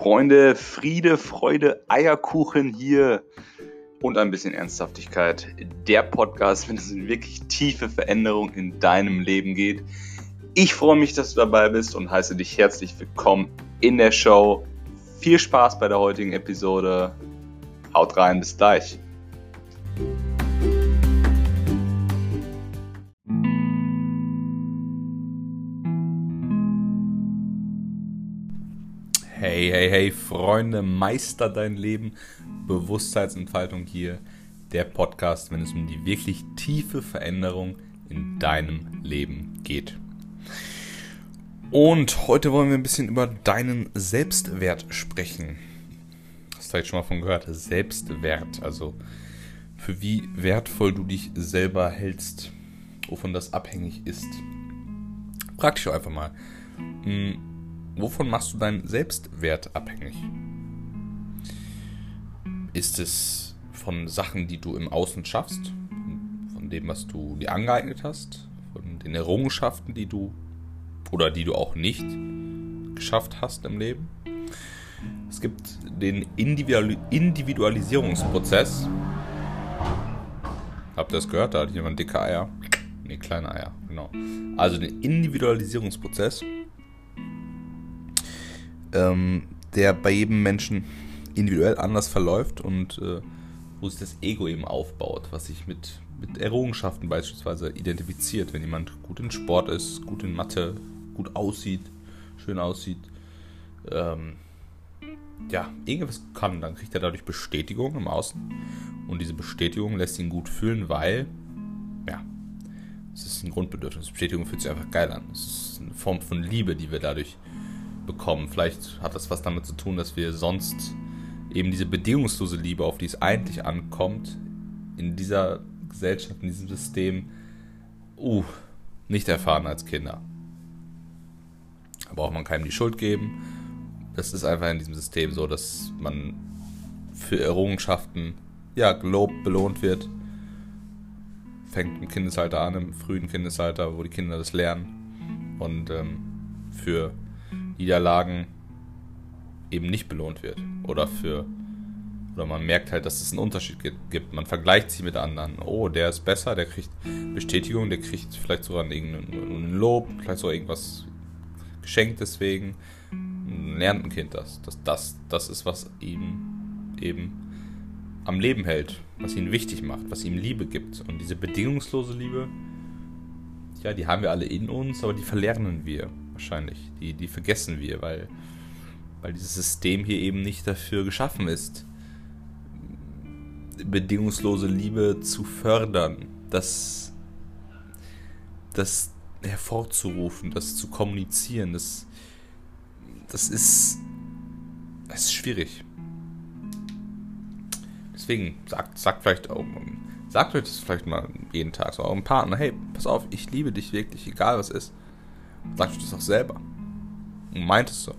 Freunde, Friede, Freude, Eierkuchen hier und ein bisschen Ernsthaftigkeit. Der Podcast, wenn es in wirklich tiefe Veränderung in deinem Leben geht. Ich freue mich, dass du dabei bist und heiße dich herzlich willkommen in der Show. Viel Spaß bei der heutigen Episode. Haut rein, bis gleich. Hey, hey, hey, Freunde, meister dein Leben. Bewusstseinsentfaltung hier. Der Podcast, wenn es um die wirklich tiefe Veränderung in deinem Leben geht. Und heute wollen wir ein bisschen über deinen Selbstwert sprechen. Hast du vielleicht schon mal von gehört? Selbstwert. Also für wie wertvoll du dich selber hältst. Wovon das abhängig ist. Frag dich einfach mal. Hm, Wovon machst du deinen Selbstwert abhängig? Ist es von Sachen, die du im Außen schaffst? Von dem, was du dir angeeignet hast? Von den Errungenschaften, die du oder die du auch nicht geschafft hast im Leben? Es gibt den Individualisierungsprozess. Habt ihr das gehört? Da hat jemand dicke Eier. Ne, kleine Eier, genau. Also den Individualisierungsprozess ähm, der bei jedem Menschen individuell anders verläuft und äh, wo sich das Ego eben aufbaut, was sich mit, mit Errungenschaften beispielsweise identifiziert. Wenn jemand gut in Sport ist, gut in Mathe, gut aussieht, schön aussieht, ähm, ja, irgendwas kann, dann kriegt er dadurch Bestätigung im Außen. Und diese Bestätigung lässt ihn gut fühlen, weil, ja, es ist ein Grundbedürfnis. Bestätigung fühlt sich einfach geil an. Es ist eine Form von Liebe, die wir dadurch bekommen. Vielleicht hat das was damit zu tun, dass wir sonst eben diese bedingungslose Liebe, auf die es eigentlich ankommt, in dieser Gesellschaft, in diesem System, uh, nicht erfahren als Kinder. Da braucht man keinem die Schuld geben. Das ist einfach in diesem System so, dass man für Errungenschaften ja gelobt, belohnt wird. Fängt im Kindesalter an, im frühen Kindesalter, wo die Kinder das lernen. Und ähm, für Niederlagen eben nicht belohnt wird. Oder für oder man merkt halt, dass es einen Unterschied gibt. Man vergleicht sich mit anderen. Oh, der ist besser, der kriegt Bestätigung, der kriegt vielleicht sogar irgendein Lob, vielleicht sogar irgendwas geschenkt deswegen. Lernt ein Kind das. Das, das. das ist, was ihm eben am Leben hält, was ihn wichtig macht, was ihm Liebe gibt. Und diese bedingungslose Liebe, ja, die haben wir alle in uns, aber die verlernen wir wahrscheinlich. Die, die vergessen wir, weil, weil dieses System hier eben nicht dafür geschaffen ist, bedingungslose Liebe zu fördern, das, das hervorzurufen, das zu kommunizieren, das, das ist, das ist schwierig. Deswegen sagt, sagt vielleicht auch, sagt euch das vielleicht mal jeden Tag so eurem Partner, hey, pass auf, ich liebe dich wirklich, egal was ist. Sagt euch das auch selber. Und meint es so.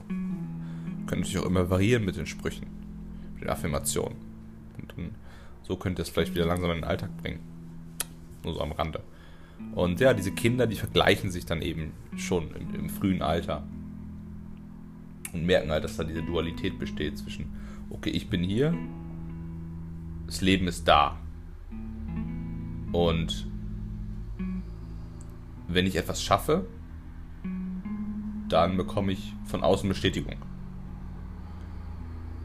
Könnt natürlich auch immer variieren mit den Sprüchen, mit den Affirmationen. Und dann, so könnt ihr es vielleicht wieder langsam in den Alltag bringen. Nur so am Rande. Und ja, diese Kinder, die vergleichen sich dann eben schon im, im frühen Alter. Und merken halt, dass da diese Dualität besteht zwischen, okay, ich bin hier, das Leben ist da. Und wenn ich etwas schaffe, dann bekomme ich von außen Bestätigung.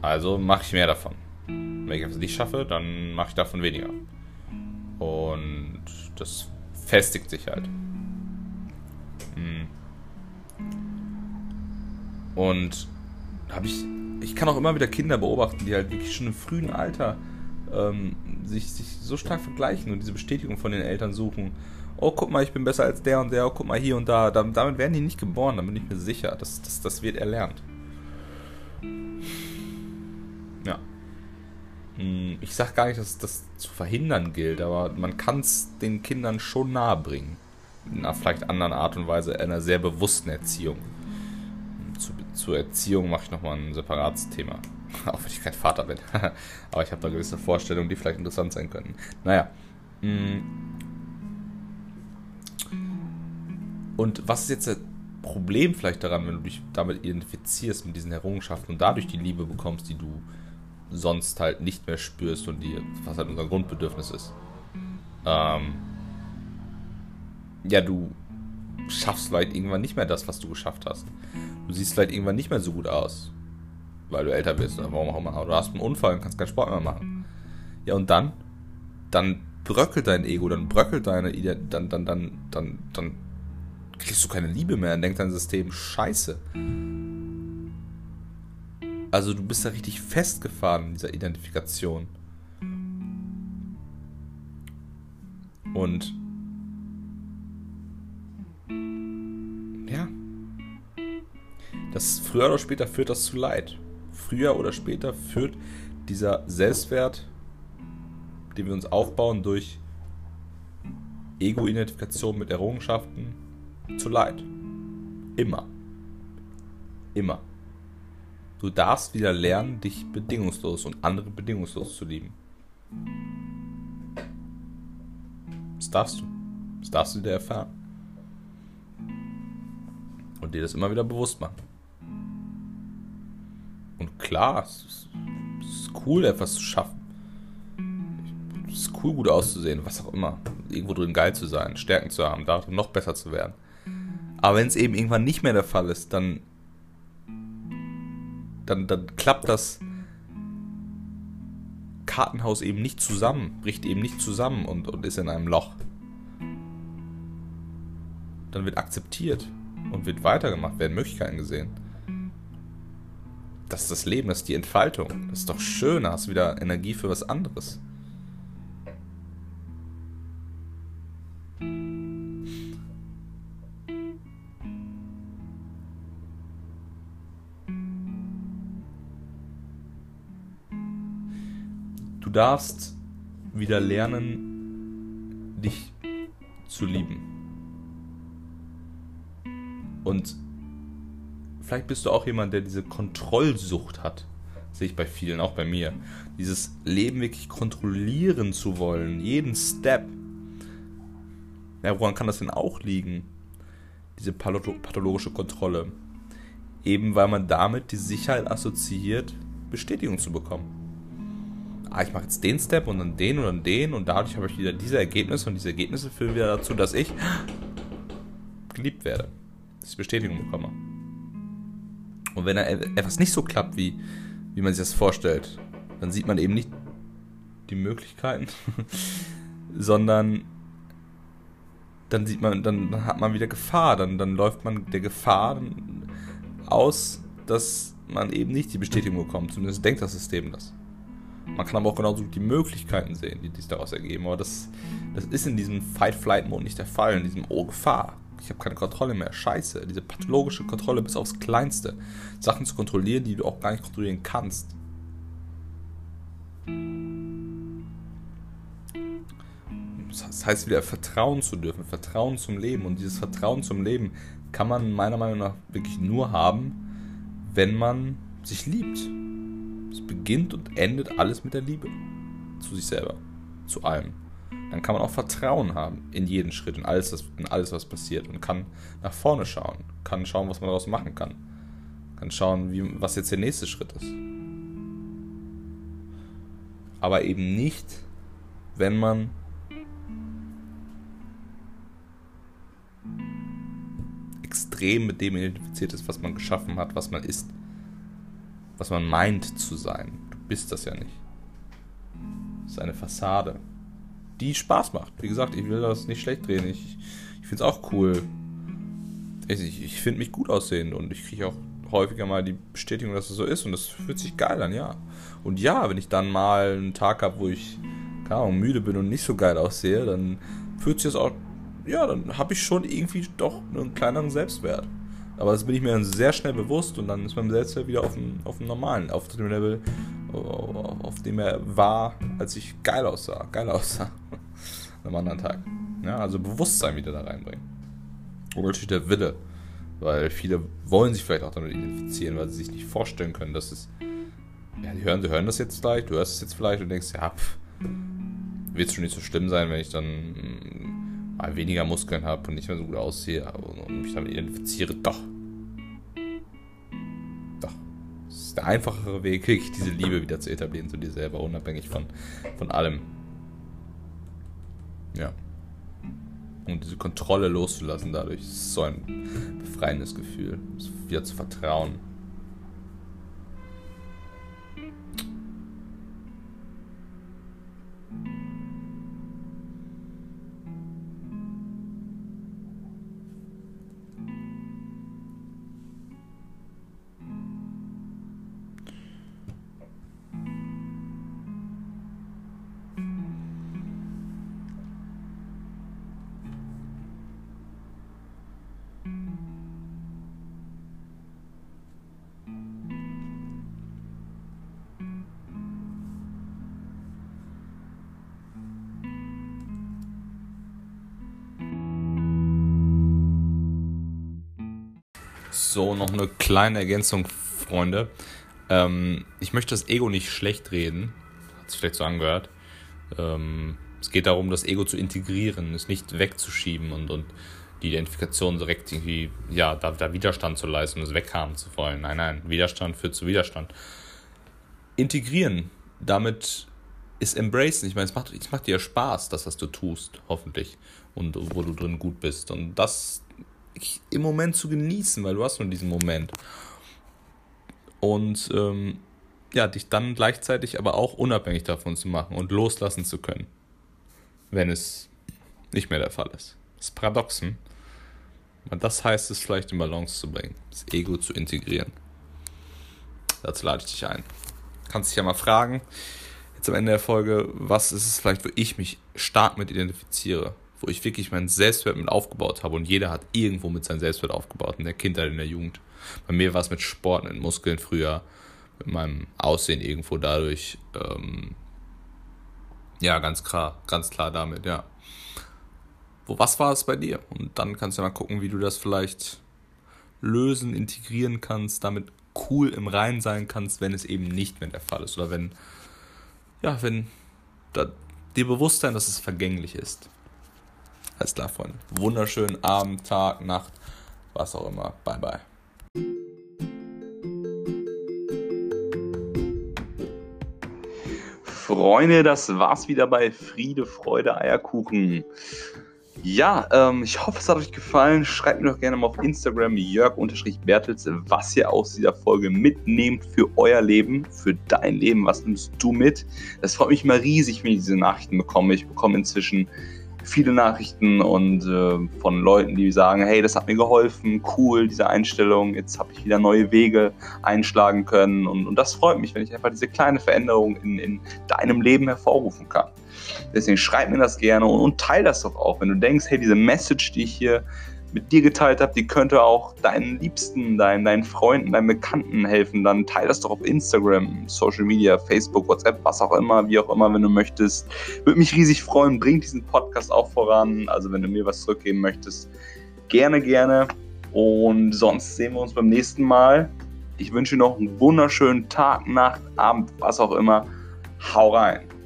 Also mache ich mehr davon. Wenn ich etwas nicht schaffe, dann mache ich davon weniger. Und das festigt sich halt. Hm. Und habe ich, ich kann auch immer wieder Kinder beobachten, die halt wirklich schon im frühen Alter ähm, sich, sich so stark vergleichen und diese Bestätigung von den Eltern suchen oh, guck mal, ich bin besser als der und der, oh, guck mal hier und da. Damit, werden die nicht geboren, da bin ich mir sicher. Das, das, das wird erlernt. Ja. Hm, ich sag gar nicht, dass das zu verhindern gilt, aber man kann es den Kindern schon nahe bringen. In einer vielleicht anderen Art und Weise, einer sehr bewussten Erziehung. Zu, zur Erziehung mache ich nochmal ein separates Thema. Auch wenn ich kein Vater bin. aber ich habe da gewisse Vorstellungen, die vielleicht interessant sein könnten. Naja. Mh, und was ist jetzt Problem vielleicht daran, wenn du dich damit identifizierst, mit diesen Errungenschaften und dadurch die Liebe bekommst, die du sonst halt nicht mehr spürst und die, was halt unser Grundbedürfnis ist. Ähm, ja, du schaffst vielleicht irgendwann nicht mehr das, was du geschafft hast. Du siehst vielleicht irgendwann nicht mehr so gut aus, weil du älter bist oder warum auch immer. Du hast einen Unfall und kannst keinen Sport mehr machen. Ja, und dann? Dann bröckelt dein Ego, dann bröckelt deine Idee, dann, dann, dann, dann, dann kriegst du keine Liebe mehr, dann denkt dein System, scheiße. Also du bist da richtig festgefahren in dieser Identifikation. Und ja, das früher oder später führt das zu Leid. Früher oder später führt dieser Selbstwert, den wir uns aufbauen durch Ego-Identifikation mit Errungenschaften, zu Leid. Immer. Immer. Du darfst wieder lernen, dich bedingungslos und andere bedingungslos zu lieben. Das darfst du. Das darfst du dir erfahren. Und dir das immer wieder bewusst machen. Und klar, es ist, es ist cool, etwas zu schaffen. Es ist cool, gut auszusehen, was auch immer. Irgendwo drin geil zu sein, Stärken zu haben, darin noch besser zu werden. Aber wenn es eben irgendwann nicht mehr der Fall ist, dann, dann, dann klappt das Kartenhaus eben nicht zusammen, bricht eben nicht zusammen und, und ist in einem Loch. Dann wird akzeptiert und wird weitergemacht, werden Möglichkeiten gesehen. Das ist das Leben, das ist die Entfaltung. Das ist doch schön, da hast du wieder Energie für was anderes. Du darfst wieder lernen, dich zu lieben. Und vielleicht bist du auch jemand, der diese Kontrollsucht hat. Sehe ich bei vielen, auch bei mir. Dieses Leben wirklich kontrollieren zu wollen, jeden Step. Ja, woran kann das denn auch liegen? Diese pathologische Kontrolle. Eben weil man damit die Sicherheit assoziiert, Bestätigung zu bekommen ah, ich mache jetzt den Step und dann den und dann den und dadurch habe ich wieder diese Ergebnisse und diese Ergebnisse führen wieder dazu, dass ich geliebt werde, dass ich Bestätigung bekomme. Und wenn etwas nicht so klappt, wie, wie man sich das vorstellt, dann sieht man eben nicht die Möglichkeiten, sondern dann sieht man, dann, dann, hat man wieder Gefahr, dann, dann läuft man der Gefahr aus, dass man eben nicht die Bestätigung bekommt. Zumindest denkt das System das. Man kann aber auch genauso die Möglichkeiten sehen, die sich daraus ergeben. Aber das, das ist in diesem Fight-Flight-Mode nicht der Fall, in diesem Oh, Gefahr. Ich habe keine Kontrolle mehr. Scheiße. Diese pathologische Kontrolle bis aufs Kleinste. Sachen zu kontrollieren, die du auch gar nicht kontrollieren kannst. Das heißt wieder Vertrauen zu dürfen, Vertrauen zum Leben. Und dieses Vertrauen zum Leben kann man meiner Meinung nach wirklich nur haben, wenn man sich liebt. Es beginnt und endet alles mit der Liebe zu sich selber, zu allem. Dann kann man auch Vertrauen haben in jeden Schritt, in alles, in alles, was passiert und kann nach vorne schauen, kann schauen, was man daraus machen kann, kann schauen, wie, was jetzt der nächste Schritt ist. Aber eben nicht, wenn man extrem mit dem identifiziert ist, was man geschaffen hat, was man ist was man meint zu sein. Du bist das ja nicht. Das ist eine Fassade, die Spaß macht. Wie gesagt, ich will das nicht schlecht drehen. Ich, ich finde es auch cool. Ich, ich finde mich gut aussehend und ich kriege auch häufiger mal die Bestätigung, dass es so ist und das fühlt sich geil an, ja. Und ja, wenn ich dann mal einen Tag habe, wo ich keine Ahnung, müde bin und nicht so geil aussehe, dann fühlt sich das auch, ja, dann habe ich schon irgendwie doch einen kleineren Selbstwert. Aber das bin ich mir dann sehr schnell bewusst und dann ist mein Selbstwert wieder auf dem, auf dem normalen, auf dem Level, auf dem er war, als ich geil aussah, geil aussah. Am anderen Tag. Ja, also Bewusstsein wieder da reinbringen. Und natürlich der Wille. Weil viele wollen sich vielleicht auch damit identifizieren, weil sie sich nicht vorstellen können, dass es. Ja, die hören, sie hören das jetzt vielleicht, du hörst es jetzt vielleicht und denkst, ja, pff, wird es schon nicht so schlimm sein, wenn ich dann mal weniger Muskeln habe und nicht mehr so gut aussehe und mich damit identifiziere, doch. Doch. Es ist der einfachere Weg, wirklich diese Liebe wieder zu etablieren zu dir selber, unabhängig von, von allem. Ja. Und diese Kontrolle loszulassen dadurch ist so ein befreiendes Gefühl, wieder zu vertrauen. So, noch eine kleine Ergänzung, Freunde. Ähm, ich möchte das Ego nicht schlecht reden. Hat sich vielleicht so angehört. Ähm, es geht darum, das Ego zu integrieren, es nicht wegzuschieben und, und die Identifikation direkt irgendwie, ja, da, da Widerstand zu leisten es weghaben zu wollen. Nein, nein, Widerstand führt zu Widerstand. Integrieren, damit ist embracen. Ich meine, es macht, es macht dir Spaß, das, was du tust, hoffentlich. Und wo du drin gut bist. Und das im Moment zu genießen, weil du hast nur diesen Moment. Und ähm, ja, dich dann gleichzeitig aber auch unabhängig davon zu machen und loslassen zu können, wenn es nicht mehr der Fall ist. Das Paradoxen. Das heißt es vielleicht in Balance zu bringen, das Ego zu integrieren. Dazu lade ich dich ein. Kannst dich ja mal fragen, jetzt am Ende der Folge, was ist es vielleicht, wo ich mich stark mit identifiziere? Wo ich wirklich meinen Selbstwert mit aufgebaut habe und jeder hat irgendwo mit seinem Selbstwert aufgebaut, in der Kindheit, in der Jugend. Bei mir war es mit Sport, mit Muskeln früher, mit meinem Aussehen irgendwo dadurch. Ähm, ja, ganz klar, ganz klar damit, ja. Wo, was war es bei dir? Und dann kannst du mal gucken, wie du das vielleicht lösen, integrieren kannst, damit cool im Rein sein kannst, wenn es eben nicht mehr der Fall ist. Oder wenn, ja, wenn da, dir bewusst sein, dass es vergänglich ist. Alles klar, Freunde. Wunderschönen Abend, Tag, Nacht, was auch immer. Bye, bye. Freunde, das war's wieder bei Friede, Freude, Eierkuchen. Ja, ähm, ich hoffe, es hat euch gefallen. Schreibt mir doch gerne mal auf Instagram jörg-bertels, was ihr aus dieser Folge mitnehmt für euer Leben, für dein Leben. Was nimmst du mit? Das freut mich immer riesig, wenn ich diese Nachrichten bekomme. Ich bekomme inzwischen viele Nachrichten und äh, von Leuten, die sagen, hey, das hat mir geholfen, cool, diese Einstellung, jetzt habe ich wieder neue Wege einschlagen können und, und das freut mich, wenn ich einfach diese kleine Veränderung in, in deinem Leben hervorrufen kann. Deswegen schreib mir das gerne und, und teile das doch auch, wenn du denkst, hey, diese Message, die ich hier mit dir geteilt habe, die könnte auch deinen Liebsten, deinen, deinen Freunden, deinen Bekannten helfen, dann teile das doch auf Instagram, Social Media, Facebook, WhatsApp, was auch immer, wie auch immer, wenn du möchtest. Würde mich riesig freuen, bring diesen Podcast auch voran. Also wenn du mir was zurückgeben möchtest, gerne, gerne. Und sonst sehen wir uns beim nächsten Mal. Ich wünsche dir noch einen wunderschönen Tag, Nacht, Abend, was auch immer. Hau rein.